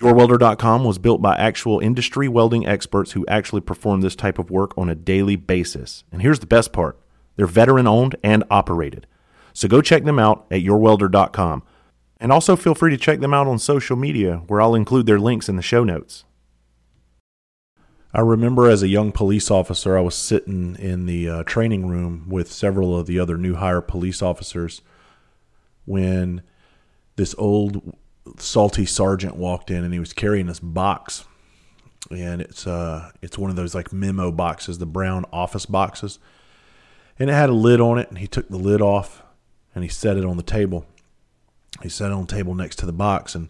YourWelder.com was built by actual industry welding experts who actually perform this type of work on a daily basis. And here's the best part they're veteran owned and operated. So go check them out at YourWelder.com. And also feel free to check them out on social media, where I'll include their links in the show notes. I remember as a young police officer, I was sitting in the uh, training room with several of the other new hire police officers when this old salty sergeant walked in and he was carrying this box. And it's uh it's one of those like memo boxes the brown office boxes. And it had a lid on it and he took the lid off and he set it on the table. He set it on the table next to the box and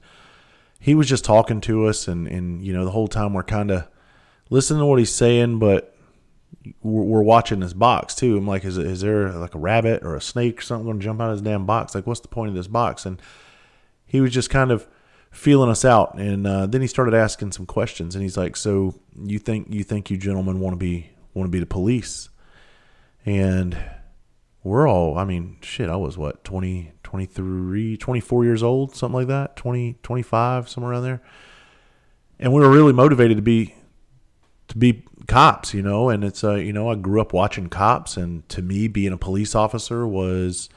he was just talking to us and and you know the whole time we're kind of listening to what he's saying but we're, we're watching this box too. I'm like is, is there like a rabbit or a snake or something going to jump out of this damn box? Like what's the point of this box? And he was just kind of feeling us out. And uh, then he started asking some questions and he's like so you think you think you gentlemen want to be want to be the police? And we're all i mean shit i was what 20 23 24 years old something like that 20 25 somewhere around there. And we were really motivated to be to be cops you know? And it's uh you know i grew up watching cops and to me being a police officer was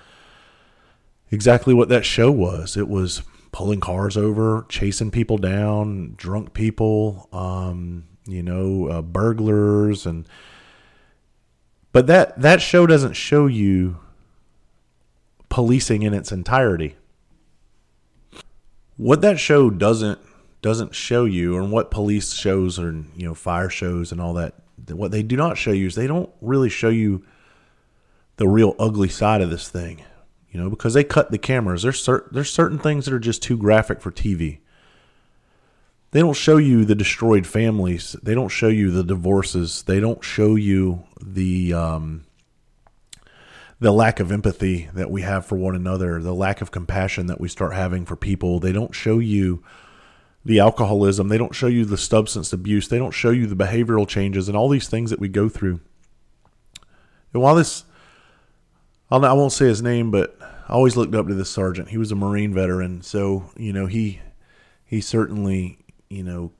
exactly what that show was. It was pulling cars over, chasing people down, drunk people, um, you know, uh, burglars, and but that that show doesn't show you policing in its entirety. What that show doesn't doesn't show you, and what police shows or you know fire shows and all that, what they do not show you is they don't really show you the real ugly side of this thing you know, because they cut the cameras. There's cert- there's certain things that are just too graphic for TV. They don't show you the destroyed families. They don't show you the divorces. They don't show you the um, the lack of empathy that we have for one another, the lack of compassion that we start having for people. They don't show you the alcoholism. They don't show you the substance abuse. They don't show you the behavioral changes and all these things that we go through. And while this I'll, I won't say his name, but I always looked up to this sergeant. He was a Marine veteran, so you know he he certainly you know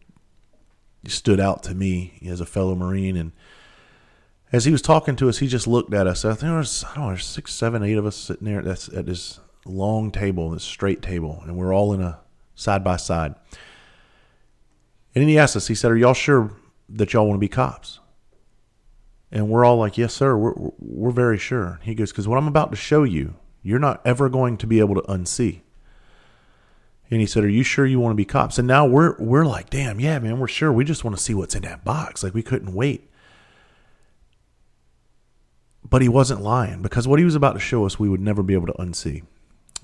stood out to me as a fellow Marine. And as he was talking to us, he just looked at us. I think there was I don't know six, seven, eight of us sitting there. That's at this long table, this straight table, and we're all in a side by side. And then he asked us. He said, "Are y'all sure that y'all want to be cops?" And we're all like, yes, sir, we're, we're very sure. He goes, because what I'm about to show you, you're not ever going to be able to unsee. And he said, Are you sure you want to be cops? And now we're we're like, damn, yeah, man, we're sure. We just want to see what's in that box. Like we couldn't wait. But he wasn't lying because what he was about to show us we would never be able to unsee.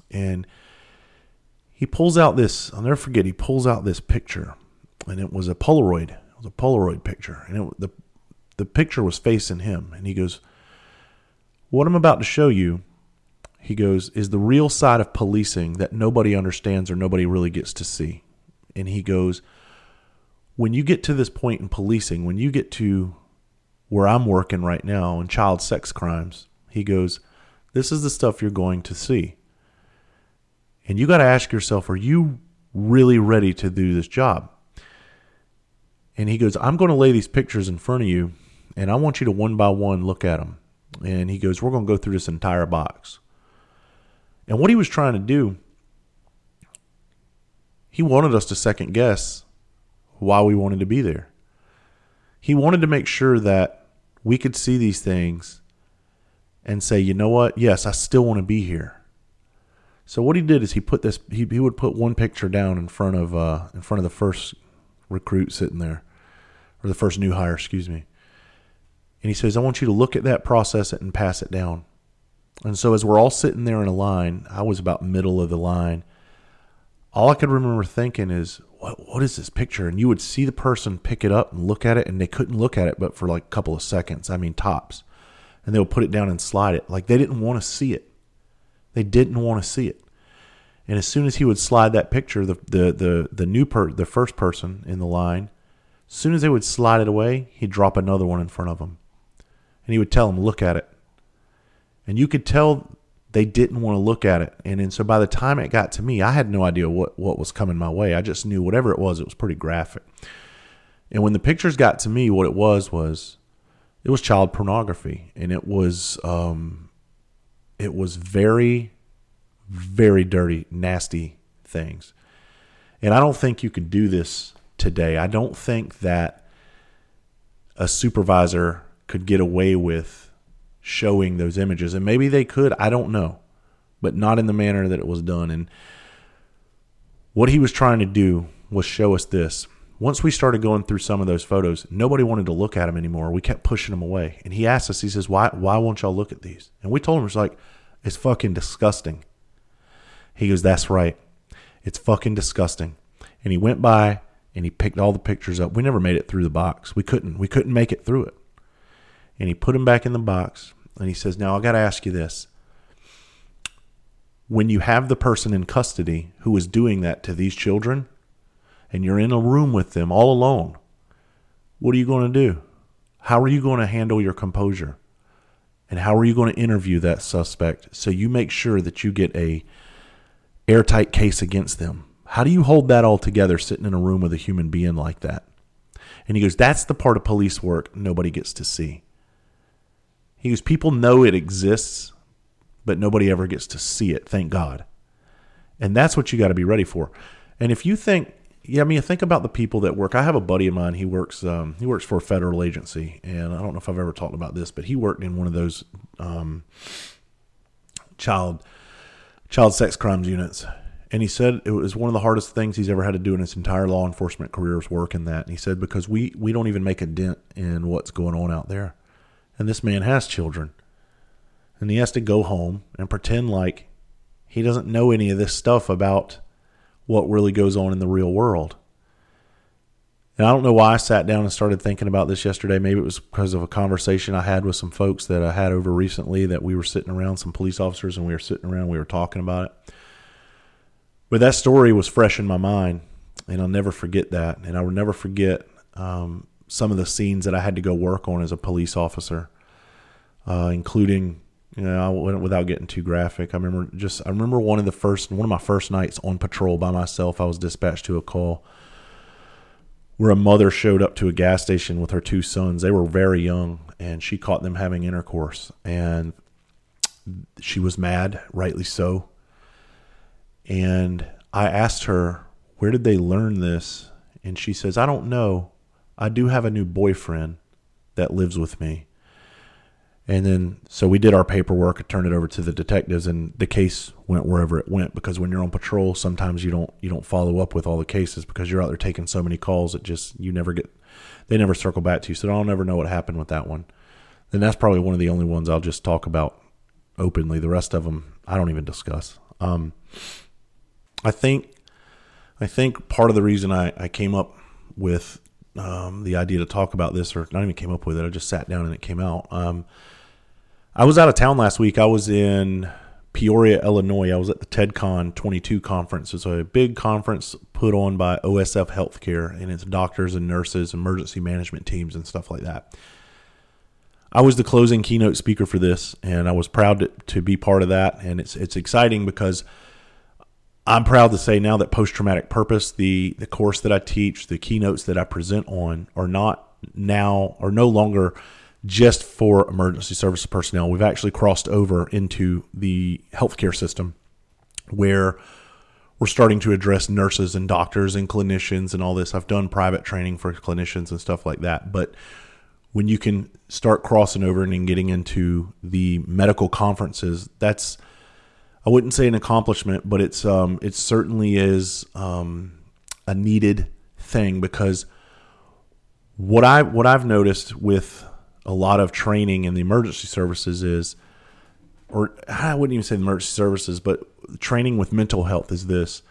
And he pulls out this, I'll never forget, he pulls out this picture. And it was a Polaroid. It was a Polaroid picture. And it, the the picture was facing him. And he goes, What I'm about to show you, he goes, is the real side of policing that nobody understands or nobody really gets to see. And he goes, When you get to this point in policing, when you get to where I'm working right now in child sex crimes, he goes, This is the stuff you're going to see. And you got to ask yourself, are you really ready to do this job? And he goes, I'm going to lay these pictures in front of you and I want you to one by one look at them. And he goes, We're going to go through this entire box. And what he was trying to do, he wanted us to second guess why we wanted to be there. He wanted to make sure that we could see these things and say, you know what? Yes, I still want to be here. So what he did is he put this. He, he would put one picture down in front of uh, in front of the first recruit sitting there, or the first new hire, excuse me. And he says, I want you to look at that, process it, and pass it down. And so as we're all sitting there in a line, I was about middle of the line. All I could remember thinking is, what what is this picture? And you would see the person pick it up and look at it, and they couldn't look at it but for like a couple of seconds. I mean tops. And they would put it down and slide it. Like they didn't want to see it. They didn't want to see it. And as soon as he would slide that picture, the the the, the new per the first person in the line, as soon as they would slide it away, he'd drop another one in front of them. And he would tell them, look at it. And you could tell they didn't want to look at it. And, and so by the time it got to me, I had no idea what, what was coming my way. I just knew whatever it was, it was pretty graphic. And when the pictures got to me, what it was was it was child pornography, and it was um, it was very, very dirty, nasty things. And I don't think you could do this today. I don't think that a supervisor could get away with showing those images. And maybe they could, I don't know, but not in the manner that it was done. And what he was trying to do was show us this. Once we started going through some of those photos, nobody wanted to look at them anymore. We kept pushing them away. And he asked us, he says, Why why won't y'all look at these? And we told him it's like, it's fucking disgusting. He goes, That's right. It's fucking disgusting. And he went by and he picked all the pictures up. We never made it through the box. We couldn't. We couldn't make it through it. And he put them back in the box and he says, Now I got to ask you this. When you have the person in custody who is doing that to these children, and you're in a room with them all alone, what are you going to do? How are you going to handle your composure? And how are you going to interview that suspect so you make sure that you get a airtight case against them? How do you hold that all together sitting in a room with a human being like that? And he goes, That's the part of police work nobody gets to see. He goes, People know it exists, but nobody ever gets to see it, thank God. And that's what you got to be ready for. And if you think, yeah, I mean, think about the people that work. I have a buddy of mine. He works. Um, he works for a federal agency, and I don't know if I've ever talked about this, but he worked in one of those um, child child sex crimes units. And he said it was one of the hardest things he's ever had to do in his entire law enforcement career was work in that. And he said because we we don't even make a dent in what's going on out there and this man has children. And he has to go home and pretend like he doesn't know any of this stuff about what really goes on in the real world. And I don't know why I sat down and started thinking about this yesterday. Maybe it was because of a conversation I had with some folks that I had over recently that we were sitting around, some police officers, and we were sitting around, we were talking about it. But that story was fresh in my mind, and I'll never forget that. And I will never forget um, some of the scenes that I had to go work on as a police officer, uh, including you know I went without getting too graphic. I remember just I remember one of the first one of my first nights on patrol by myself. I was dispatched to a call where a mother showed up to a gas station with her two sons. They were very young, and she caught them having intercourse, and she was mad, rightly so. And I asked her, "Where did they learn this?" And she says, "I don't know." I do have a new boyfriend that lives with me. And then, so we did our paperwork, and turned it over to the detectives, and the case went wherever it went. Because when you're on patrol, sometimes you don't you don't follow up with all the cases because you're out there taking so many calls that just you never get, they never circle back to you. So I'll never know what happened with that one. Then that's probably one of the only ones I'll just talk about openly. The rest of them I don't even discuss. Um, I think, I think part of the reason I, I came up with um, the idea to talk about this, or not even came up with it. I just sat down and it came out. Um, I was out of town last week. I was in Peoria, Illinois. I was at the TEDCon 22 conference. It's a big conference put on by OSF Healthcare, and it's doctors and nurses, emergency management teams, and stuff like that. I was the closing keynote speaker for this, and I was proud to, to be part of that. And it's it's exciting because I'm proud to say now that post traumatic purpose, the the course that I teach, the keynotes that I present on, are not now are no longer just for emergency service personnel. We've actually crossed over into the healthcare system where we're starting to address nurses and doctors and clinicians and all this. I've done private training for clinicians and stuff like that, but when you can start crossing over and getting into the medical conferences, that's I wouldn't say an accomplishment, but it's um, it certainly is um, a needed thing because what I what I've noticed with a lot of training in the emergency services is, or I wouldn't even say the emergency services, but training with mental health is this.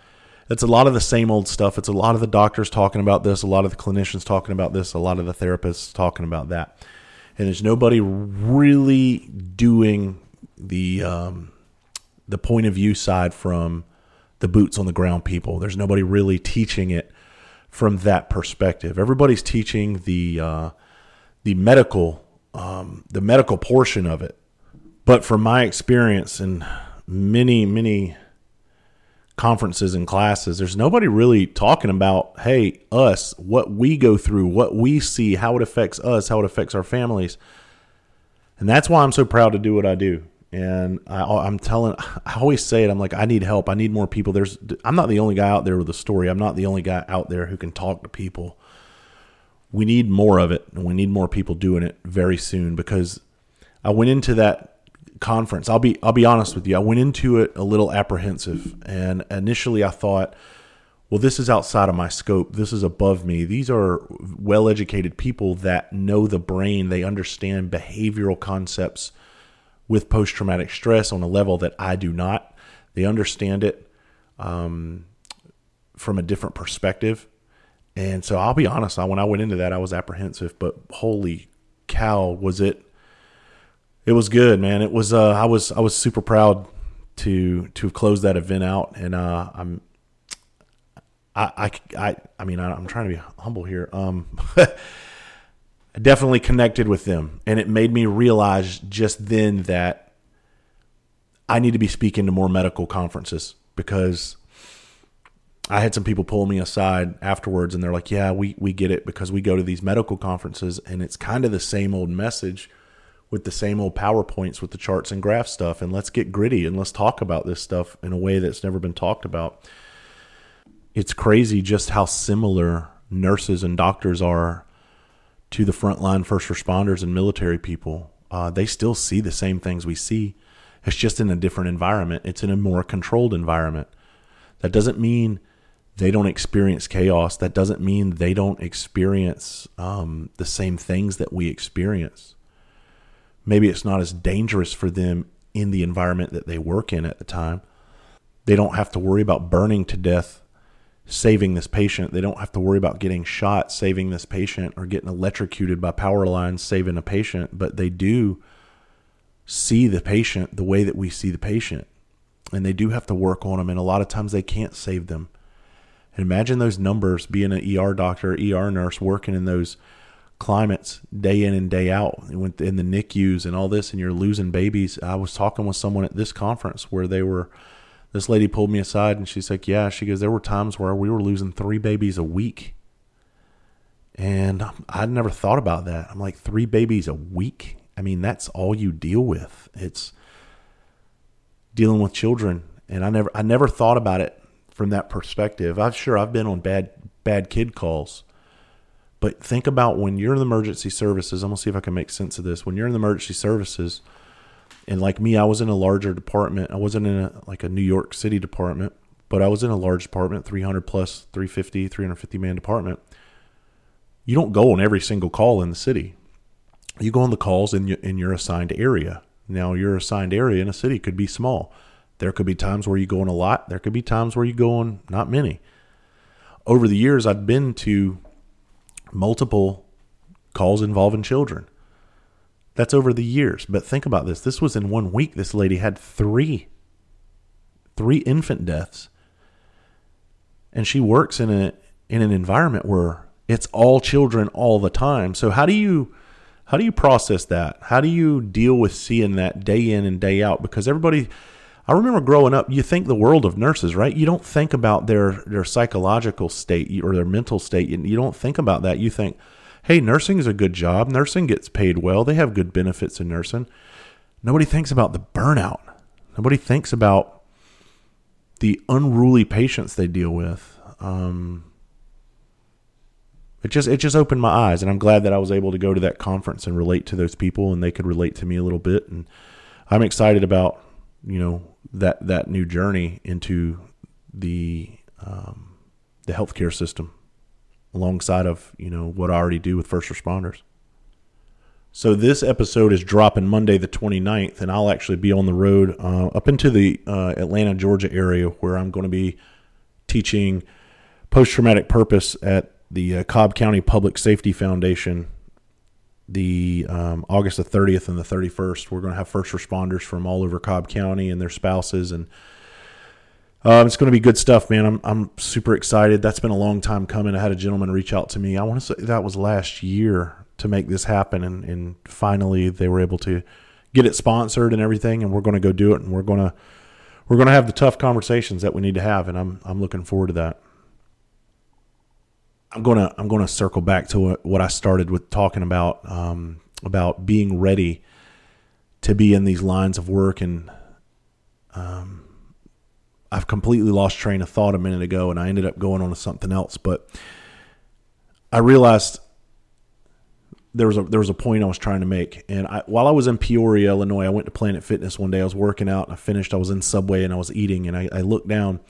It's a lot of the same old stuff. It's a lot of the doctors talking about this, a lot of the clinicians talking about this, a lot of the therapists talking about that, and there's nobody really doing the um, the point of view side from the boots on the ground people. There's nobody really teaching it from that perspective. Everybody's teaching the uh, the medical um, the medical portion of it, but from my experience and many many conferences and classes, there's nobody really talking about hey us what we go through, what we see, how it affects us, how it affects our families, and that's why I'm so proud to do what I do. And I, am telling, I always say it. I'm like, I need help. I need more people. There's, I'm not the only guy out there with a story. I'm not the only guy out there who can talk to people. We need more of it, and we need more people doing it very soon. Because I went into that conference. I'll be, I'll be honest with you. I went into it a little apprehensive, and initially I thought, well, this is outside of my scope. This is above me. These are well educated people that know the brain. They understand behavioral concepts with post traumatic stress on a level that I do not. They understand it um, from a different perspective. And so I'll be honest, when I went into that, I was apprehensive, but holy cow, was it? It was good, man. It was. Uh, I was. I was super proud to to close that event out, and uh, I'm. I, I, I, I mean, I, I'm trying to be humble here. Um, I definitely connected with them. And it made me realize just then that I need to be speaking to more medical conferences because I had some people pull me aside afterwards and they're like, Yeah, we, we get it because we go to these medical conferences and it's kind of the same old message with the same old PowerPoints with the charts and graph stuff. And let's get gritty and let's talk about this stuff in a way that's never been talked about. It's crazy just how similar nurses and doctors are to the frontline first responders and military people, uh, they still see the same things we see. It's just in a different environment. It's in a more controlled environment. That doesn't mean they don't experience chaos. That doesn't mean they don't experience um, the same things that we experience. Maybe it's not as dangerous for them in the environment that they work in at the time. They don't have to worry about burning to death saving this patient. They don't have to worry about getting shot, saving this patient, or getting electrocuted by power lines, saving a patient, but they do see the patient the way that we see the patient. And they do have to work on them, and a lot of times they can't save them. And imagine those numbers being an ER doctor, ER nurse, working in those climates day in and day out in the NICUs and all this, and you're losing babies. I was talking with someone at this conference where they were this lady pulled me aside and she's like, Yeah, she goes, There were times where we were losing three babies a week. And I'd never thought about that. I'm like, Three babies a week? I mean, that's all you deal with. It's dealing with children. And I never I never thought about it from that perspective. I'm sure I've been on bad bad kid calls. But think about when you're in the emergency services. I'm gonna see if I can make sense of this. When you're in the emergency services, and like me, I was in a larger department. I wasn't in a like a New York City department, but I was in a large department, 300 plus, 350, 350 man department. You don't go on every single call in the city. You go on the calls in your, in your assigned area. Now, your assigned area in a city could be small. There could be times where you go on a lot. There could be times where you go on not many. Over the years, I've been to multiple calls involving children. That's over the years. But think about this. This was in one week. This lady had three, three infant deaths. And she works in a in an environment where it's all children all the time. So how do you how do you process that? How do you deal with seeing that day in and day out? Because everybody I remember growing up, you think the world of nurses, right? You don't think about their their psychological state or their mental state. You don't think about that. You think, hey, nursing is a good job. Nursing gets paid well. They have good benefits in nursing. Nobody thinks about the burnout. Nobody thinks about the unruly patients they deal with. Um, it just it just opened my eyes, and I'm glad that I was able to go to that conference and relate to those people, and they could relate to me a little bit, and I'm excited about you know that that new journey into the um, the healthcare system alongside of you know what I already do with first responders. So this episode is dropping Monday the 29th, and I'll actually be on the road uh, up into the uh, Atlanta, Georgia area where I'm going to be teaching post traumatic purpose at the uh, Cobb County Public Safety Foundation. The um, August the 30th and the 31st, we're going to have first responders from all over Cobb County and their spouses and um, it's going to be good stuff, man. I'm I'm super excited. That's been a long time coming. I had a gentleman reach out to me. I want to say that was last year to make this happen, and and finally they were able to get it sponsored and everything. And we're going to go do it, and we're going to we're going to have the tough conversations that we need to have, and I'm I'm looking forward to that. I'm gonna I'm gonna circle back to what, I started with talking about um, about being ready to be in these lines of work and um, I've completely lost train of thought a minute ago and I ended up going on to something else. But I realized there was a there was a point I was trying to make. And I, while I was in Peoria, Illinois, I went to Planet Fitness one day. I was working out and I finished. I was in Subway and I was eating and I, I looked down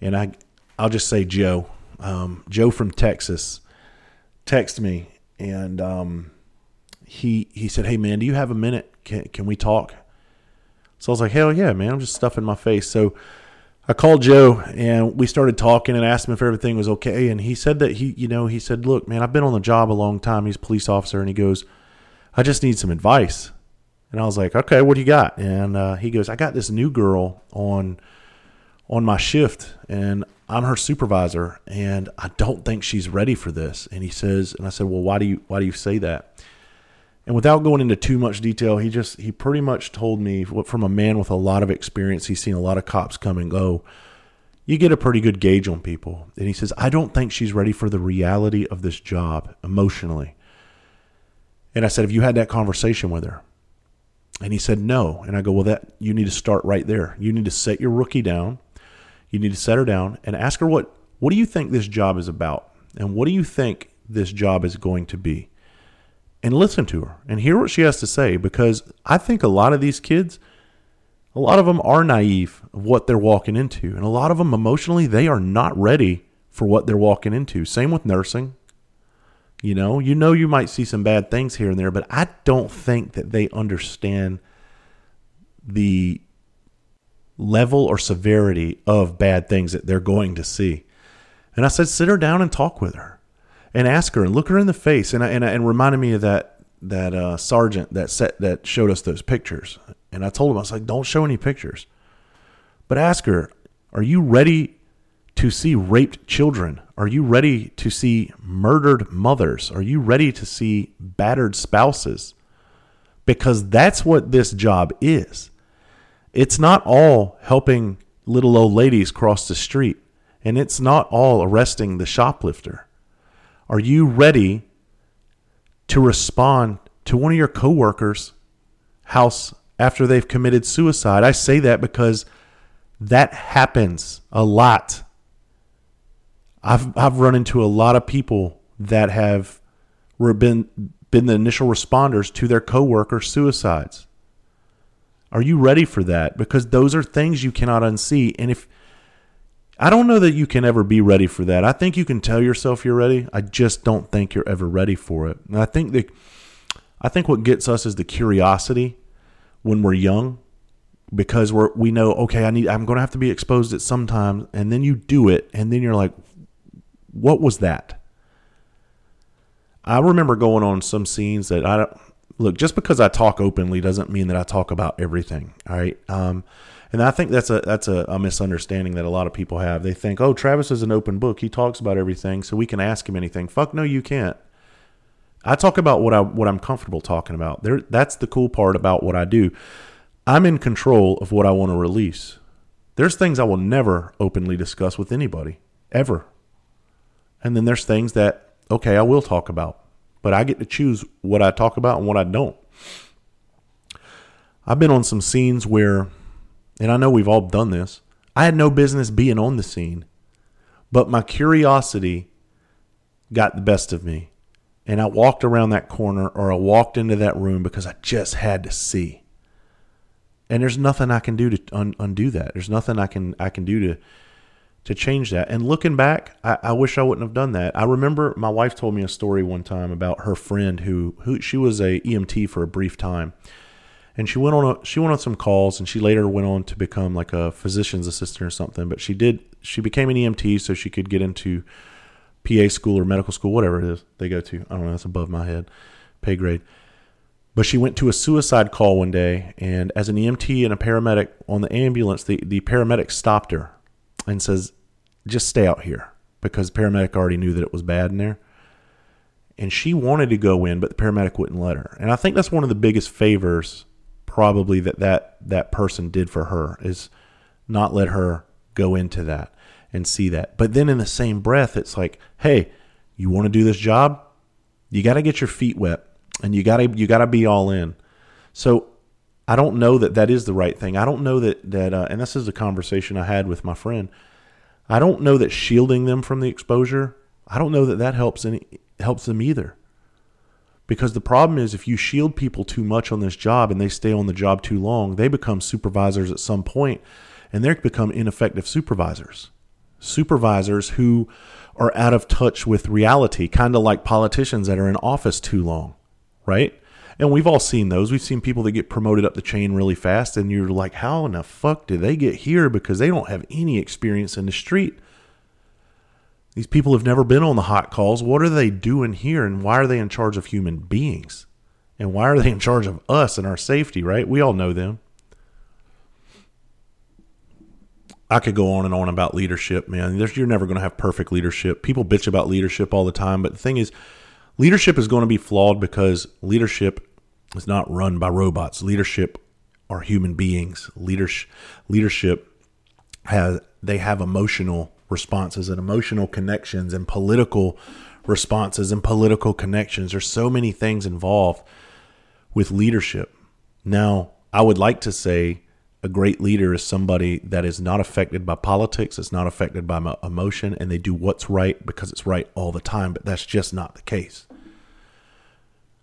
and I I'll just say Joe, um, Joe from Texas, texted me and um, he he said, "Hey man, do you have a minute? Can can we talk?" So I was like, "Hell yeah, man! I'm just stuffing my face." So I called Joe and we started talking and asked him if everything was okay. And he said that he, you know, he said, look, man, I've been on the job a long time. He's a police officer. And he goes, I just need some advice. And I was like, okay, what do you got? And uh, he goes, I got this new girl on on my shift and I'm her supervisor and I don't think she's ready for this. And he says, and I said, well, why do you, why do you say that? And without going into too much detail, he just he pretty much told me from a man with a lot of experience, he's seen a lot of cops come and go. You get a pretty good gauge on people. And he says, I don't think she's ready for the reality of this job emotionally. And I said, Have you had that conversation with her? And he said, No. And I go, Well, that you need to start right there. You need to set your rookie down. You need to set her down and ask her what what do you think this job is about? And what do you think this job is going to be? And listen to her and hear what she has to say because I think a lot of these kids, a lot of them are naive of what they're walking into. And a lot of them emotionally, they are not ready for what they're walking into. Same with nursing. You know, you know, you might see some bad things here and there, but I don't think that they understand the level or severity of bad things that they're going to see. And I said, sit her down and talk with her and ask her and look her in the face and and and reminded me of that that uh, sergeant that set that showed us those pictures. And I told him I was like, don't show any pictures, but ask her, are you ready to see raped children? Are you ready to see murdered mothers? Are you ready to see battered spouses? Because that's what this job is. It's not all helping little old ladies cross the street, and it's not all arresting the shoplifter. Are you ready to respond to one of your coworkers' house after they've committed suicide? I say that because that happens a lot. I've I've run into a lot of people that have been been the initial responders to their coworker suicides. Are you ready for that? Because those are things you cannot unsee. And if I don't know that you can ever be ready for that. I think you can tell yourself you're ready. I just don't think you're ever ready for it. And I think the I think what gets us is the curiosity when we're young because we're we know okay, I need I'm going to have to be exposed at some time and then you do it and then you're like what was that? I remember going on some scenes that I don't look just because I talk openly doesn't mean that I talk about everything, all right? Um and I think that's a that's a, a, misunderstanding that a lot of people have. They think, "Oh, Travis is an open book. He talks about everything, so we can ask him anything." Fuck no, you can't. I talk about what I what I'm comfortable talking about. There that's the cool part about what I do. I'm in control of what I want to release. There's things I will never openly discuss with anybody ever. And then there's things that okay, I will talk about, but I get to choose what I talk about and what I don't. I've been on some scenes where and I know we've all done this. I had no business being on the scene, but my curiosity got the best of me. And I walked around that corner or I walked into that room because I just had to see. And there's nothing I can do to un- undo that. There's nothing I can I can do to to change that. And looking back, I, I, wish I wouldn't have done that. I remember my wife told me a story one time about her friend who who she was a EMT for a brief time, and she went on a, she went on some calls, and she later went on to become like a physician's assistant or something. But she did she became an EMT so she could get into PA school or medical school, whatever it is they go to. I don't know. That's above my head, pay grade. But she went to a suicide call one day, and as an EMT and a paramedic on the ambulance, the, the paramedic stopped her and says, just stay out here because the paramedic already knew that it was bad in there. And she wanted to go in, but the paramedic wouldn't let her. And I think that's one of the biggest favors probably that that, that person did for her is not let her go into that and see that. But then in the same breath, it's like, hey, you want to do this job? You got to get your feet wet and you got to you got to be all in. So I don't know that that is the right thing. I don't know that that uh, and this is a conversation I had with my friend. I don't know that shielding them from the exposure, I don't know that that helps any helps them either. Because the problem is if you shield people too much on this job and they stay on the job too long, they become supervisors at some point and they become ineffective supervisors. Supervisors who are out of touch with reality, kind of like politicians that are in office too long, right? And we've all seen those. We've seen people that get promoted up the chain really fast, and you're like, how in the fuck did they get here? Because they don't have any experience in the street. These people have never been on the hot calls. What are they doing here? And why are they in charge of human beings? And why are they in charge of us and our safety, right? We all know them. I could go on and on about leadership, man. There's, you're never going to have perfect leadership. People bitch about leadership all the time, but the thing is, leadership is going to be flawed because leadership is not run by robots. Leadership are human beings. Leadership, leadership has they have emotional responses and emotional connections and political responses and political connections. There's so many things involved with leadership. Now, I would like to say a great leader is somebody that is not affected by politics, it's not affected by emotion, and they do what's right because it's right all the time, but that's just not the case.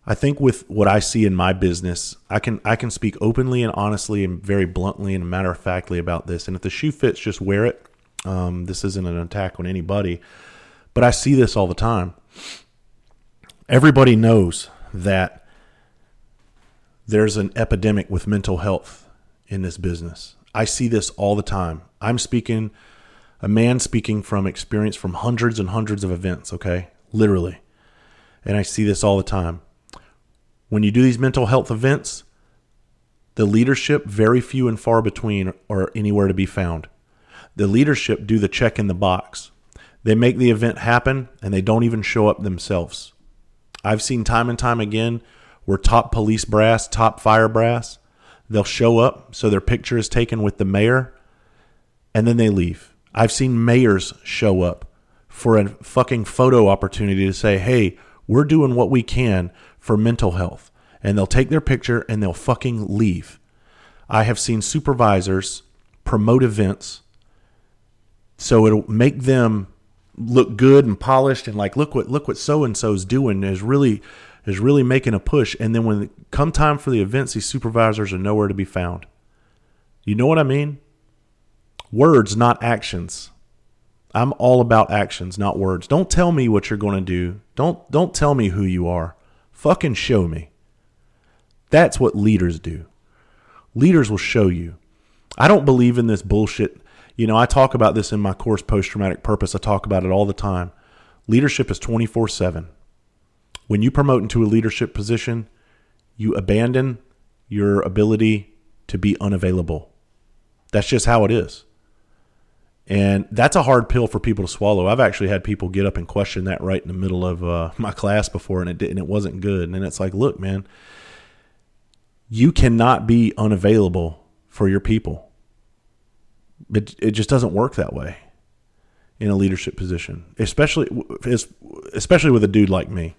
I think with what I see in my business, I can I can speak openly and honestly and very bluntly and matter of factly about this. And if the shoe fits, just wear it. Um, this isn't an attack on anybody, but I see this all the time. Everybody knows that there's an epidemic with mental health in this business. I see this all the time. I'm speaking, a man speaking from experience from hundreds and hundreds of events, okay? Literally. And I see this all the time when you do these mental health events, the leadership, very few and far between, are anywhere to be found. The leadership do the check in the box. They make the event happen and they don't even show up themselves. I've seen time and time again where top police brass, top fire brass, they'll show up so their picture is taken with the mayor and then they leave. I've seen mayors show up for a fucking photo opportunity to say, hey, we're doing what we can for mental health. And they'll take their picture and they'll fucking leave. I have seen supervisors promote events so it'll make them look good and polished and like look what look what so and so's doing is really is really making a push and then when come time for the events these supervisors are nowhere to be found you know what i mean words not actions i'm all about actions not words don't tell me what you're going to do don't don't tell me who you are Fucking show me. That's what leaders do. Leaders will show you. I don't believe in this bullshit. You know, I talk about this in my course, Post Traumatic Purpose. I talk about it all the time. Leadership is 24 7. When you promote into a leadership position, you abandon your ability to be unavailable. That's just how it is. And that's a hard pill for people to swallow. I've actually had people get up and question that right in the middle of uh, my class before, and it didn't. It wasn't good. And it's like, look, man, you cannot be unavailable for your people. It it just doesn't work that way in a leadership position, especially especially with a dude like me.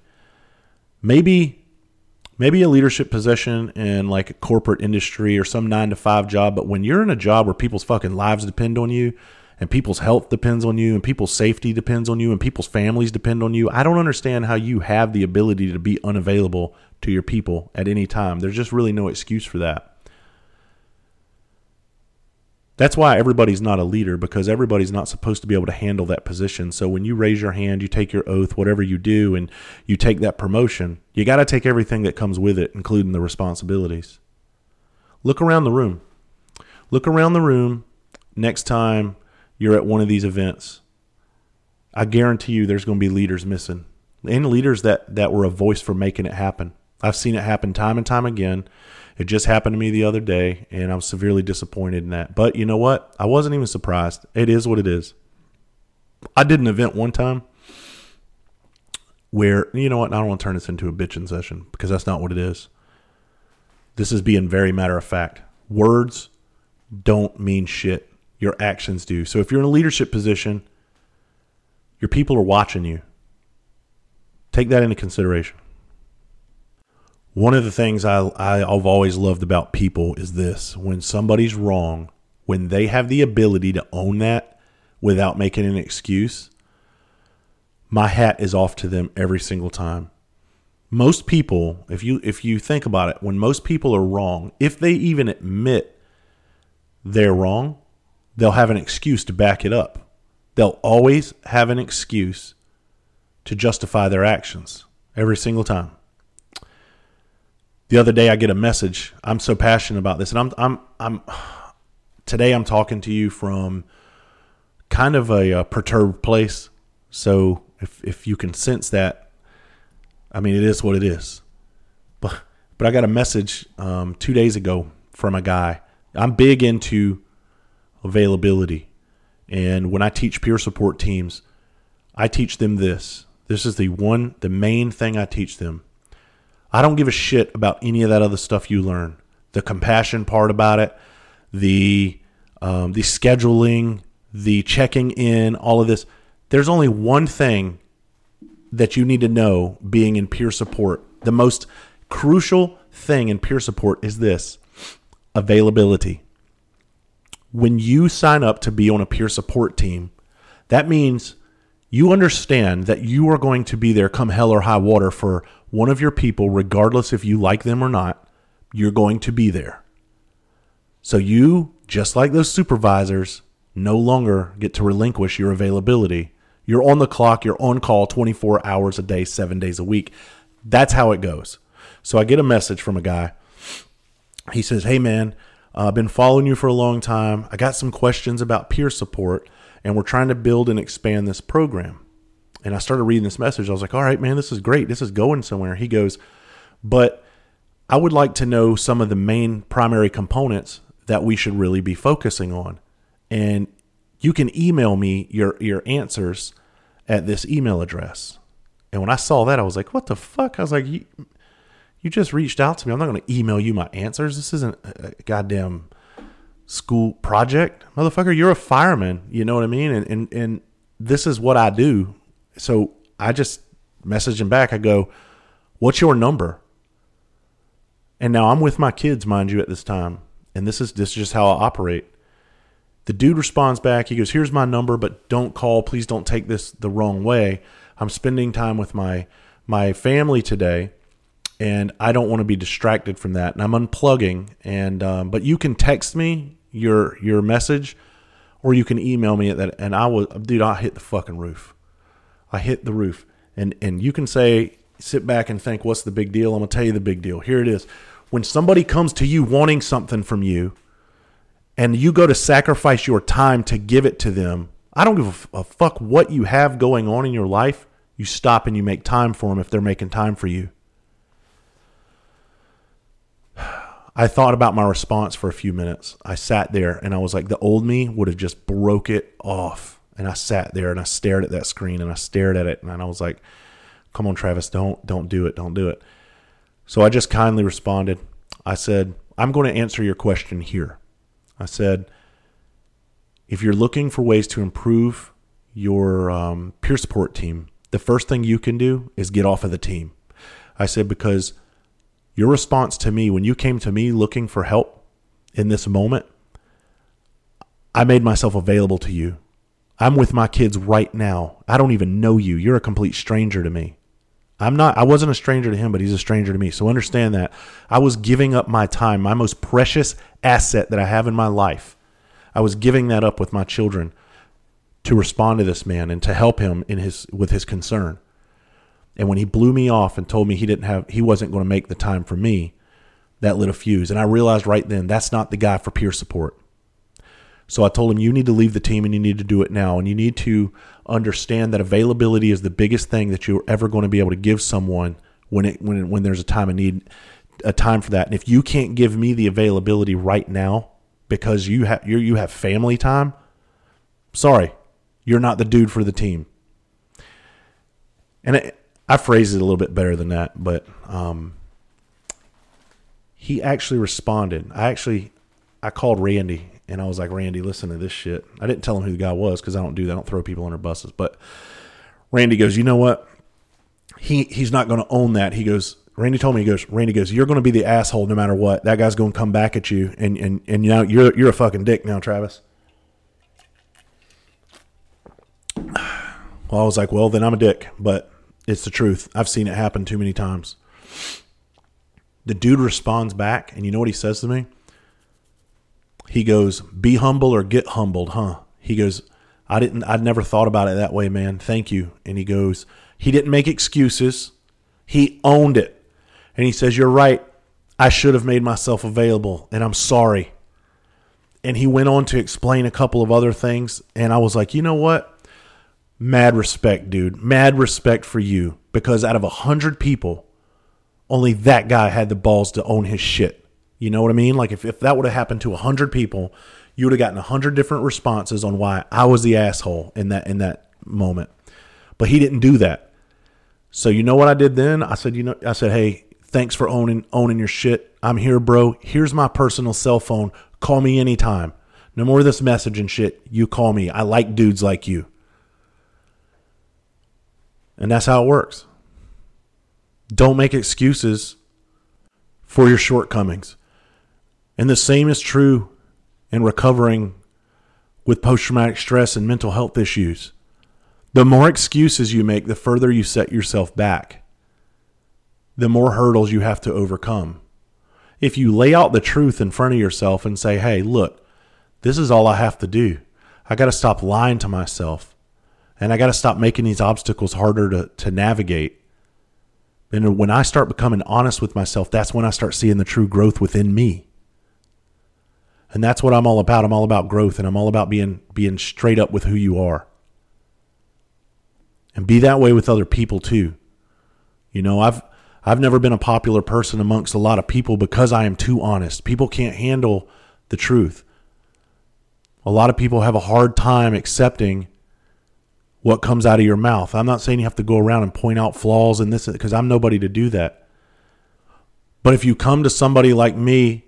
Maybe maybe a leadership position in like a corporate industry or some nine to five job, but when you're in a job where people's fucking lives depend on you and people's health depends on you and people's safety depends on you and people's families depend on you. I don't understand how you have the ability to be unavailable to your people at any time. There's just really no excuse for that. That's why everybody's not a leader because everybody's not supposed to be able to handle that position. So when you raise your hand, you take your oath, whatever you do, and you take that promotion, you got to take everything that comes with it, including the responsibilities. Look around the room. Look around the room next time you're at one of these events. I guarantee you there's going to be leaders missing and leaders that, that were a voice for making it happen. I've seen it happen time and time again. It just happened to me the other day, and I'm severely disappointed in that. But you know what? I wasn't even surprised. It is what it is. I did an event one time where, you know what? I don't want to turn this into a bitching session because that's not what it is. This is being very matter of fact. Words don't mean shit. Your actions do. So if you're in a leadership position, your people are watching you. Take that into consideration. One of the things I, I've always loved about people is this when somebody's wrong, when they have the ability to own that without making an excuse, my hat is off to them every single time. Most people, if you if you think about it, when most people are wrong, if they even admit they're wrong, they'll have an excuse to back it up. They'll always have an excuse to justify their actions every single time the other day I get a message. I'm so passionate about this, and I'm I'm I'm today I'm talking to you from kind of a, a perturbed place. So if if you can sense that, I mean it is what it is. But but I got a message um, two days ago from a guy. I'm big into availability, and when I teach peer support teams, I teach them this. This is the one, the main thing I teach them I don't give a shit about any of that other stuff you learn. The compassion part about it, the um, the scheduling, the checking in, all of this. There's only one thing that you need to know being in peer support. The most crucial thing in peer support is this availability. When you sign up to be on a peer support team, that means you understand that you are going to be there come hell or high water for one of your people, regardless if you like them or not, you're going to be there. So you, just like those supervisors, no longer get to relinquish your availability. You're on the clock, you're on call 24 hours a day, seven days a week. That's how it goes. So I get a message from a guy. He says, Hey, man, uh, I've been following you for a long time. I got some questions about peer support, and we're trying to build and expand this program. And I started reading this message. I was like, all right, man, this is great. This is going somewhere. He goes, but I would like to know some of the main primary components that we should really be focusing on. And you can email me your, your answers at this email address. And when I saw that, I was like, what the fuck? I was like, you, you just reached out to me. I'm not going to email you my answers. This isn't a goddamn school project. Motherfucker, you're a fireman. You know what I mean? And, and, and this is what I do so I just messaged him back. I go, What's your number? And now I'm with my kids, mind you, at this time. And this is this is just how I operate. The dude responds back. He goes, Here's my number, but don't call. Please don't take this the wrong way. I'm spending time with my my family today, and I don't want to be distracted from that. And I'm unplugging. And um, but you can text me your your message, or you can email me at that. And I will, dude. I hit the fucking roof. I hit the roof. And and you can say, sit back and think, what's the big deal? I'm gonna tell you the big deal. Here it is. When somebody comes to you wanting something from you, and you go to sacrifice your time to give it to them, I don't give a, a fuck what you have going on in your life. You stop and you make time for them if they're making time for you. I thought about my response for a few minutes. I sat there and I was like, the old me would have just broke it off and I sat there and I stared at that screen and I stared at it and I was like, "Come on, Travis, don't don't do it, don't do it." So I just kindly responded. I said, "I'm going to answer your question here." I said, "If you're looking for ways to improve your um, peer support team, the first thing you can do is get off of the team." I said because your response to me when you came to me looking for help in this moment, I made myself available to you I'm with my kids right now. I don't even know you. You're a complete stranger to me. I'm not I wasn't a stranger to him, but he's a stranger to me. So understand that. I was giving up my time, my most precious asset that I have in my life. I was giving that up with my children to respond to this man and to help him in his with his concern. And when he blew me off and told me he didn't have he wasn't going to make the time for me, that lit a fuse. And I realized right then that's not the guy for peer support. So I told him, you need to leave the team and you need to do it now. And you need to understand that availability is the biggest thing that you're ever going to be able to give someone when it when when there's a time of need, a time for that. And if you can't give me the availability right now because you have you you have family time, sorry, you're not the dude for the team. And I phrased it a little bit better than that, but um, he actually responded. I actually I called Randy and I was like, Randy, listen to this shit. I didn't tell him who the guy was because I don't do that. I don't throw people under buses. But Randy goes, you know what? He he's not going to own that. He goes, Randy told me, he goes, Randy goes, you're going to be the asshole no matter what. That guy's going to come back at you, and and and now you're you're a fucking dick now, Travis. Well, I was like, well, then I'm a dick, but it's the truth. I've seen it happen too many times. The dude responds back, and you know what he says to me? He goes, "Be humble or get humbled, huh?" He goes, "I didn't I'd never thought about it that way, man. Thank you." And he goes, he didn't make excuses. He owned it. And he says, "You're right. I should have made myself available, and I'm sorry." And he went on to explain a couple of other things, and I was like, "You know what? Mad respect, dude. Mad respect for you because out of a hundred people, only that guy had the balls to own his shit. You know what I mean? Like if, if that would have happened to a hundred people, you would have gotten a hundred different responses on why I was the asshole in that in that moment. But he didn't do that. So you know what I did then? I said, you know, I said, hey, thanks for owning owning your shit. I'm here, bro. Here's my personal cell phone. Call me anytime. No more of this message and shit. You call me. I like dudes like you. And that's how it works. Don't make excuses for your shortcomings. And the same is true in recovering with post traumatic stress and mental health issues. The more excuses you make, the further you set yourself back, the more hurdles you have to overcome. If you lay out the truth in front of yourself and say, hey, look, this is all I have to do. I got to stop lying to myself. And I got to stop making these obstacles harder to, to navigate. And when I start becoming honest with myself, that's when I start seeing the true growth within me. And that's what I'm all about. I'm all about growth and I'm all about being being straight up with who you are. And be that way with other people too. You know, I've I've never been a popular person amongst a lot of people because I am too honest. People can't handle the truth. A lot of people have a hard time accepting what comes out of your mouth. I'm not saying you have to go around and point out flaws in this because I'm nobody to do that. But if you come to somebody like me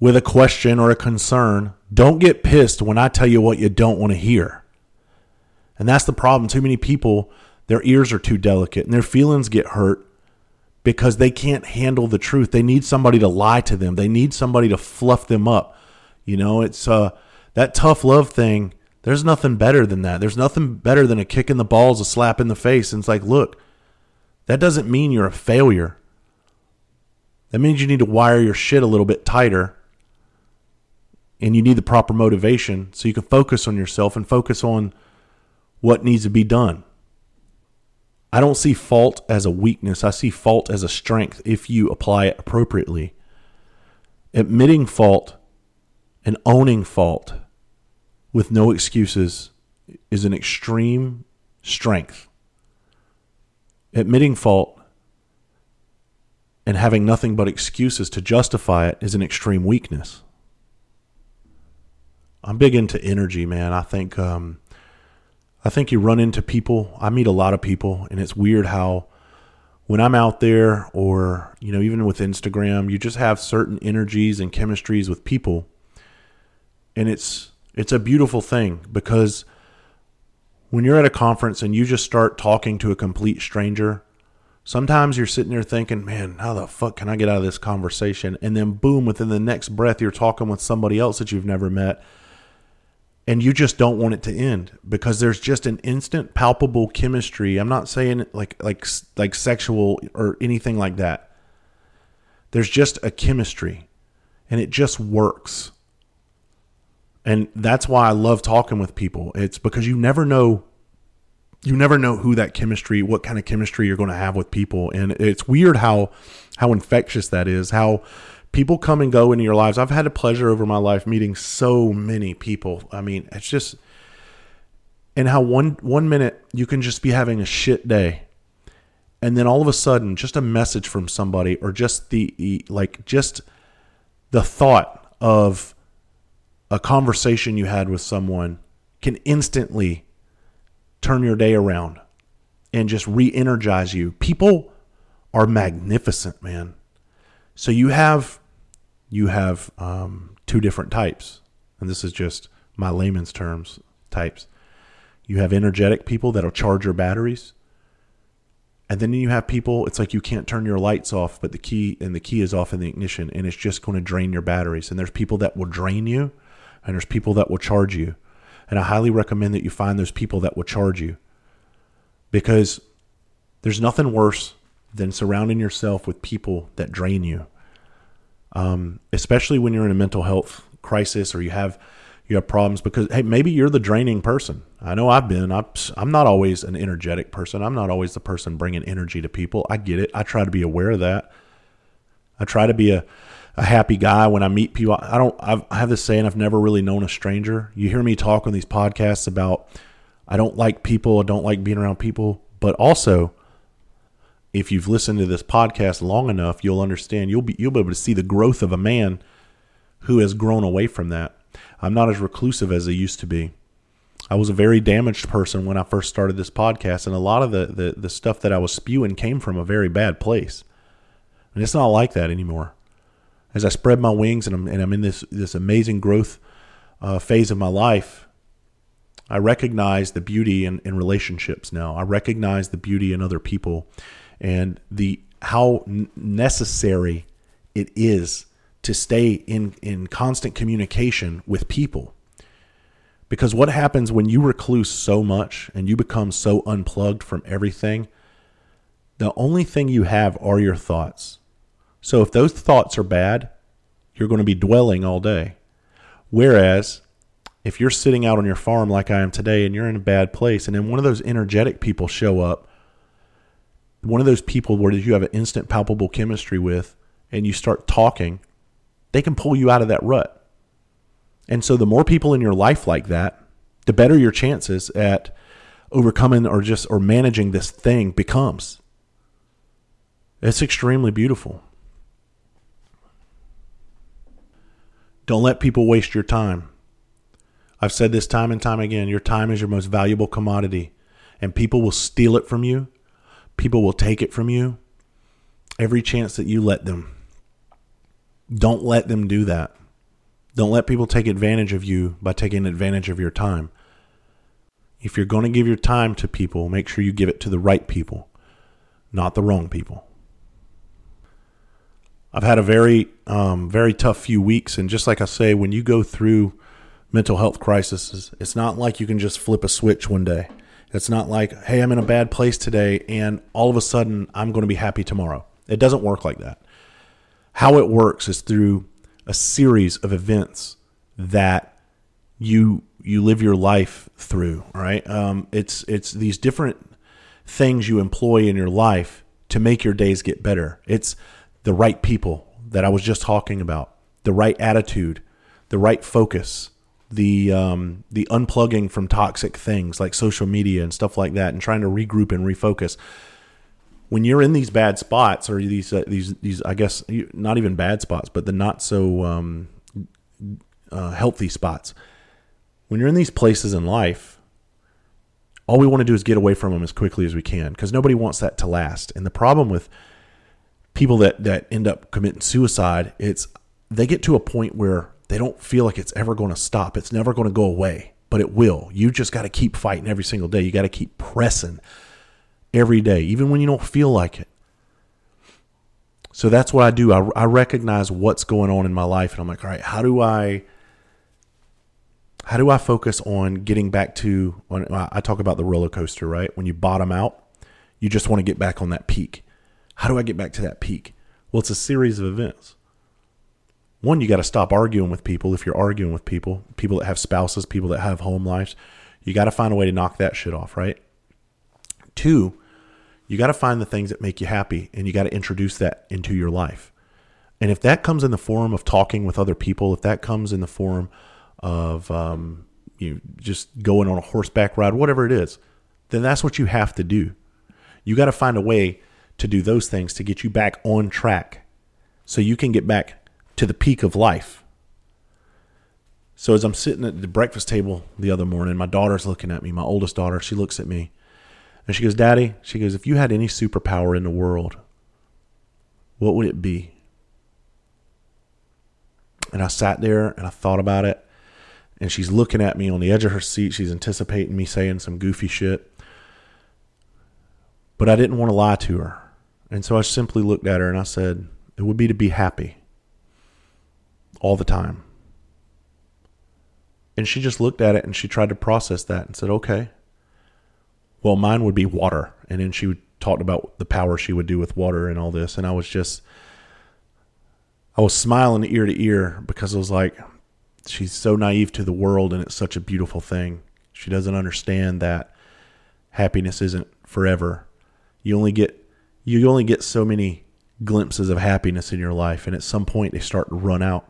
with a question or a concern, don't get pissed when I tell you what you don't want to hear. And that's the problem. Too many people, their ears are too delicate and their feelings get hurt because they can't handle the truth. They need somebody to lie to them. They need somebody to fluff them up. You know, it's uh that tough love thing. There's nothing better than that. There's nothing better than a kick in the balls, a slap in the face. And it's like, look, that doesn't mean you're a failure. That means you need to wire your shit a little bit tighter and you need the proper motivation so you can focus on yourself and focus on what needs to be done. I don't see fault as a weakness. I see fault as a strength if you apply it appropriately. Admitting fault and owning fault with no excuses is an extreme strength. Admitting fault and having nothing but excuses to justify it is an extreme weakness. I'm big into energy, man. I think um, I think you run into people. I meet a lot of people, and it's weird how when I'm out there, or you know, even with Instagram, you just have certain energies and chemistries with people, and it's it's a beautiful thing because when you're at a conference and you just start talking to a complete stranger, sometimes you're sitting there thinking, man, how the fuck can I get out of this conversation? And then boom, within the next breath, you're talking with somebody else that you've never met and you just don't want it to end because there's just an instant palpable chemistry. I'm not saying like like like sexual or anything like that. There's just a chemistry and it just works. And that's why i love talking with people. It's because you never know you never know who that chemistry what kind of chemistry you're going to have with people. And it's weird how how infectious that is how people come and go into your lives. I've had a pleasure over my life meeting so many people. I mean, it's just and how one one minute you can just be having a shit day and then all of a sudden just a message from somebody or just the like just the thought of a conversation you had with someone can instantly turn your day around and just re-energize you. People are magnificent, man. So you have you have um, two different types, and this is just my layman's terms types. You have energetic people that'll charge your batteries, and then you have people. It's like you can't turn your lights off, but the key and the key is off in the ignition, and it's just going to drain your batteries. And there's people that will drain you, and there's people that will charge you. And I highly recommend that you find those people that will charge you, because there's nothing worse than surrounding yourself with people that drain you. Um, especially when you're in a mental health crisis or you have you have problems because hey maybe you're the draining person. I know i've been. I'm, I'm not always an energetic person. I'm not always the person bringing energy to people. I get it. I try to be aware of that. I try to be a, a happy guy when i meet people. I don't I've, i have this saying i've never really known a stranger. You hear me talk on these podcasts about i don't like people i don't like being around people but also if you've listened to this podcast long enough, you'll understand. You'll be you'll be able to see the growth of a man who has grown away from that. I'm not as reclusive as I used to be. I was a very damaged person when I first started this podcast, and a lot of the, the, the stuff that I was spewing came from a very bad place. And it's not like that anymore. As I spread my wings and I'm, and I'm in this, this amazing growth uh, phase of my life, I recognize the beauty in, in relationships now. I recognize the beauty in other people and the how necessary it is to stay in in constant communication with people. Because what happens when you recluse so much and you become so unplugged from everything, the only thing you have are your thoughts. So if those thoughts are bad, you're going to be dwelling all day. Whereas if you're sitting out on your farm like I am today and you're in a bad place and then one of those energetic people show up one of those people where you have an instant palpable chemistry with and you start talking, they can pull you out of that rut. And so the more people in your life like that, the better your chances at overcoming or just or managing this thing becomes. It's extremely beautiful. Don't let people waste your time. I've said this time and time again your time is your most valuable commodity, and people will steal it from you People will take it from you every chance that you let them. Don't let them do that. Don't let people take advantage of you by taking advantage of your time. If you're going to give your time to people, make sure you give it to the right people, not the wrong people. I've had a very, um, very tough few weeks, and just like I say, when you go through mental health crises, it's not like you can just flip a switch one day. It's not like, hey, I'm in a bad place today and all of a sudden I'm going to be happy tomorrow. It doesn't work like that. How it works is through a series of events that you you live your life through. Right? Um, it's it's these different things you employ in your life to make your days get better. It's the right people that I was just talking about, the right attitude, the right focus, the um, the unplugging from toxic things like social media and stuff like that, and trying to regroup and refocus. When you're in these bad spots, or these uh, these these, I guess not even bad spots, but the not so um, uh, healthy spots. When you're in these places in life, all we want to do is get away from them as quickly as we can because nobody wants that to last. And the problem with people that that end up committing suicide, it's they get to a point where they don't feel like it's ever going to stop. It's never going to go away, but it will. You just got to keep fighting every single day. You got to keep pressing every day, even when you don't feel like it. So that's what I do. I, I recognize what's going on in my life, and I'm like, all right, how do I, how do I focus on getting back to when uh, I talk about the roller coaster, right? When you bottom out, you just want to get back on that peak. How do I get back to that peak? Well, it's a series of events. One, you got to stop arguing with people if you're arguing with people, people that have spouses, people that have home lives. You got to find a way to knock that shit off, right? Two, you got to find the things that make you happy and you got to introduce that into your life. And if that comes in the form of talking with other people, if that comes in the form of um, you just going on a horseback ride, whatever it is, then that's what you have to do. You got to find a way to do those things to get you back on track so you can get back to the peak of life. So as I'm sitting at the breakfast table the other morning, my daughter's looking at me, my oldest daughter, she looks at me and she goes, Daddy, she goes, if you had any superpower in the world, what would it be? And I sat there and I thought about it. And she's looking at me on the edge of her seat. She's anticipating me saying some goofy shit. But I didn't want to lie to her. And so I simply looked at her and I said, It would be to be happy all the time. And she just looked at it and she tried to process that and said, Okay. Well, mine would be water. And then she talked about the power she would do with water and all this. And I was just, I was smiling ear to ear because I was like, she's so naive to the world and it's such a beautiful thing. She doesn't understand that happiness isn't forever. You only get you only get so many glimpses of happiness in your life and at some point they start to run out.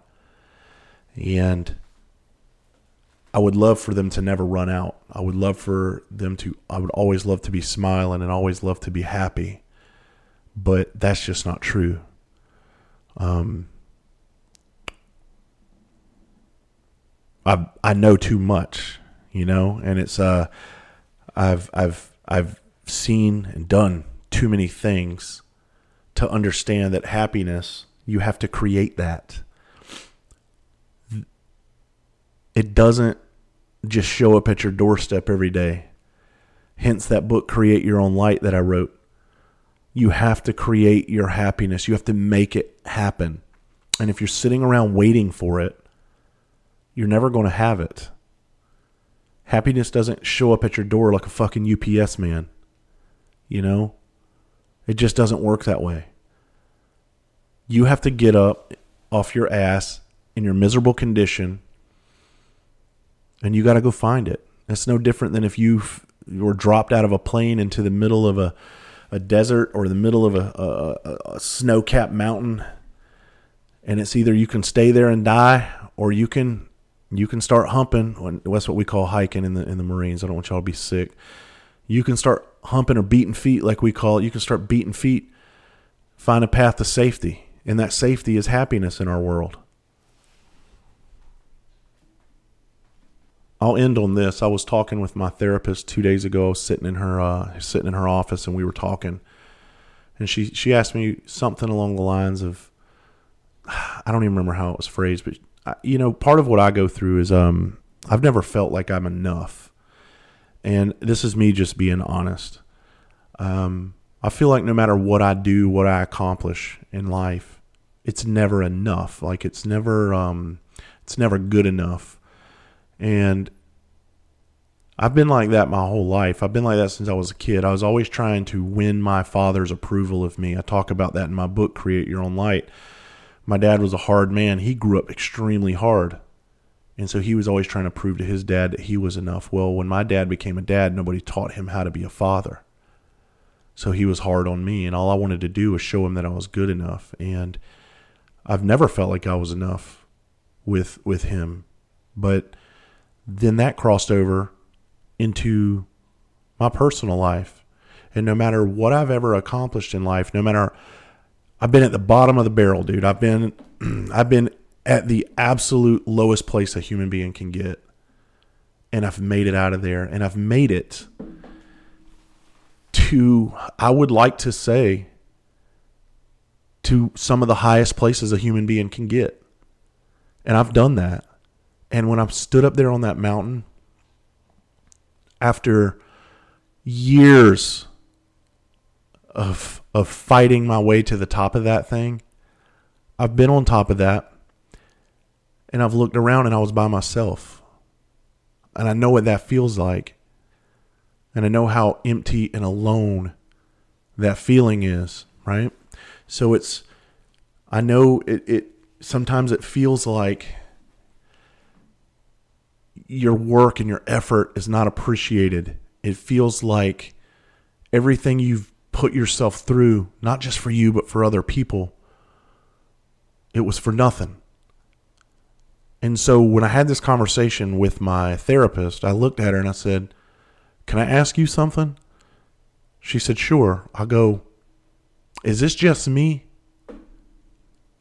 And I would love for them to never run out. I would love for them to I would always love to be smiling and always love to be happy. But that's just not true. Um I I know too much, you know, and it's uh I've I've I've seen and done too many things to understand that happiness you have to create that. It doesn't just show up at your doorstep every day. Hence that book Create Your Own Light that I wrote. You have to create your happiness. You have to make it happen. And if you're sitting around waiting for it, you're never going to have it. Happiness doesn't show up at your door like a fucking UPS man. You know? It just doesn't work that way. You have to get up off your ass in your miserable condition and you got to go find it. It's no different than if you were dropped out of a plane into the middle of a, a desert or the middle of a, a, a snow capped mountain. And it's either you can stay there and die or you can you can start humping. That's what we call hiking in the in the Marines. I don't want y'all to be sick. You can start humping or beating feet, like we call it. You can start beating feet. Find a path to safety, and that safety is happiness in our world. I'll end on this. I was talking with my therapist two days ago. Sitting in her uh, sitting in her office, and we were talking. And she she asked me something along the lines of, I don't even remember how it was phrased, but you know, part of what I go through is um, I've never felt like I'm enough, and this is me just being honest. Um, I feel like no matter what I do, what I accomplish in life, it's never enough. Like it's never, um, it's never good enough, and I've been like that my whole life. I've been like that since I was a kid. I was always trying to win my father's approval of me. I talk about that in my book, Create Your Own Light my dad was a hard man. He grew up extremely hard. And so he was always trying to prove to his dad that he was enough. Well, when my dad became a dad, nobody taught him how to be a father. So he was hard on me. And all I wanted to do was show him that I was good enough. And I've never felt like I was enough with with him. But then that crossed over into my personal life. And no matter what I've ever accomplished in life, no matter I've been at the bottom of the barrel, dude. I've been I've been at the absolute lowest place a human being can get. And I've made it out of there and I've made it to I would like to say to some of the highest places a human being can get. And I've done that. And when I stood up there on that mountain after years of of fighting my way to the top of that thing. I've been on top of that and I've looked around and I was by myself. And I know what that feels like. And I know how empty and alone that feeling is, right? So it's, I know it, it sometimes it feels like your work and your effort is not appreciated. It feels like everything you've put yourself through, not just for you, but for other people, it was for nothing. And so when I had this conversation with my therapist, I looked at her and I said, Can I ask you something? She said, Sure. I go, Is this just me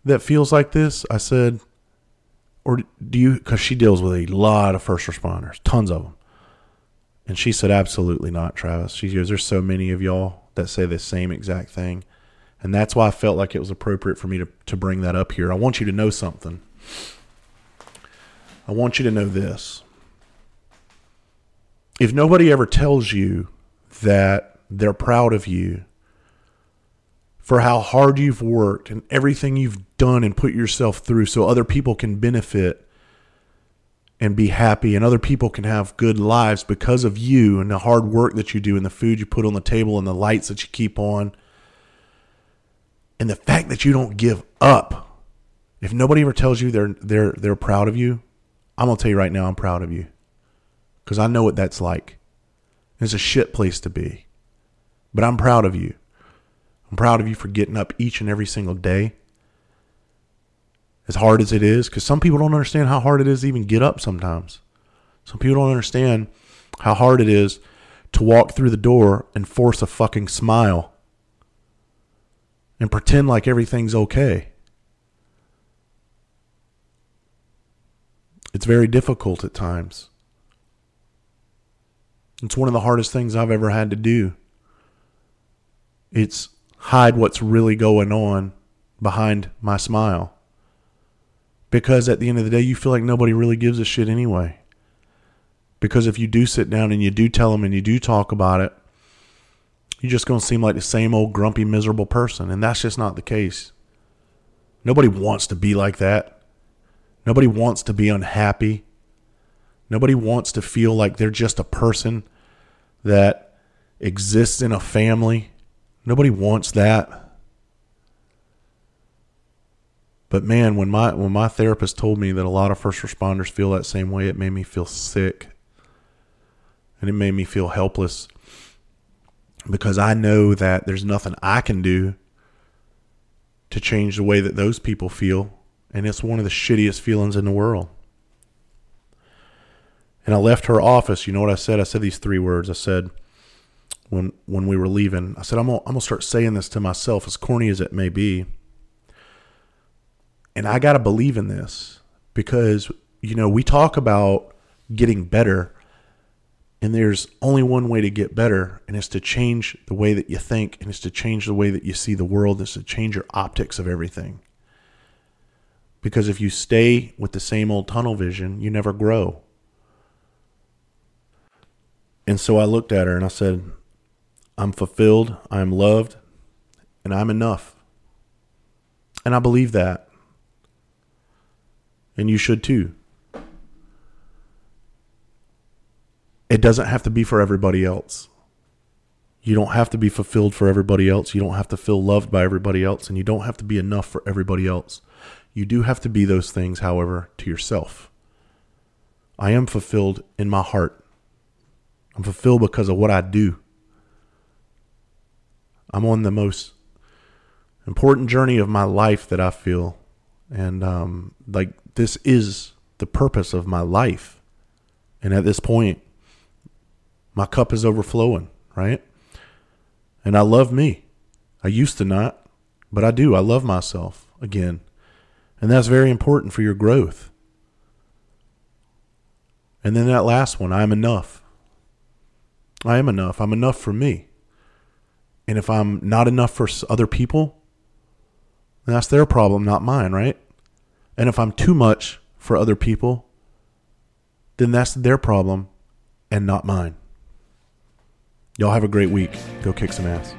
that feels like this? I said, Or do you, because she deals with a lot of first responders, tons of them. And she said, Absolutely not, Travis. She goes, There's so many of y'all that say the same exact thing. And that's why I felt like it was appropriate for me to, to bring that up here. I want you to know something. I want you to know this. If nobody ever tells you that they're proud of you for how hard you've worked and everything you've done and put yourself through so other people can benefit and be happy and other people can have good lives because of you and the hard work that you do and the food you put on the table and the lights that you keep on and the fact that you don't give up if nobody ever tells you they're they're they're proud of you I'm going to tell you right now, I'm proud of you because I know what that's like. It's a shit place to be. But I'm proud of you. I'm proud of you for getting up each and every single day. As hard as it is, because some people don't understand how hard it is to even get up sometimes. Some people don't understand how hard it is to walk through the door and force a fucking smile and pretend like everything's okay. It's very difficult at times. It's one of the hardest things I've ever had to do. It's hide what's really going on behind my smile. Because at the end of the day, you feel like nobody really gives a shit anyway. Because if you do sit down and you do tell them and you do talk about it, you're just going to seem like the same old grumpy, miserable person. And that's just not the case. Nobody wants to be like that. Nobody wants to be unhappy. Nobody wants to feel like they're just a person that exists in a family. Nobody wants that. But man, when my when my therapist told me that a lot of first responders feel that same way, it made me feel sick. And it made me feel helpless because I know that there's nothing I can do to change the way that those people feel and it's one of the shittiest feelings in the world. And I left her office. You know what I said? I said these three words. I said, when when we were leaving, I said, I'm gonna, I'm gonna start saying this to myself, as corny as it may be. And I gotta believe in this because you know we talk about getting better, and there's only one way to get better, and it's to change the way that you think, and it's to change the way that you see the world, and it's to change your optics of everything. Because if you stay with the same old tunnel vision, you never grow. And so I looked at her and I said, I'm fulfilled, I'm loved, and I'm enough. And I believe that. And you should too. It doesn't have to be for everybody else. You don't have to be fulfilled for everybody else. You don't have to feel loved by everybody else. And you don't have to be enough for everybody else. You do have to be those things, however, to yourself. I am fulfilled in my heart. I'm fulfilled because of what I do. I'm on the most important journey of my life that I feel. And um, like this is the purpose of my life. And at this point, my cup is overflowing, right? And I love me. I used to not, but I do. I love myself again. And that's very important for your growth. And then that last one, I'm enough. I am enough. I'm enough for me. And if I'm not enough for other people, that's their problem, not mine, right? And if I'm too much for other people, then that's their problem and not mine. Y'all have a great week. Go kick some ass.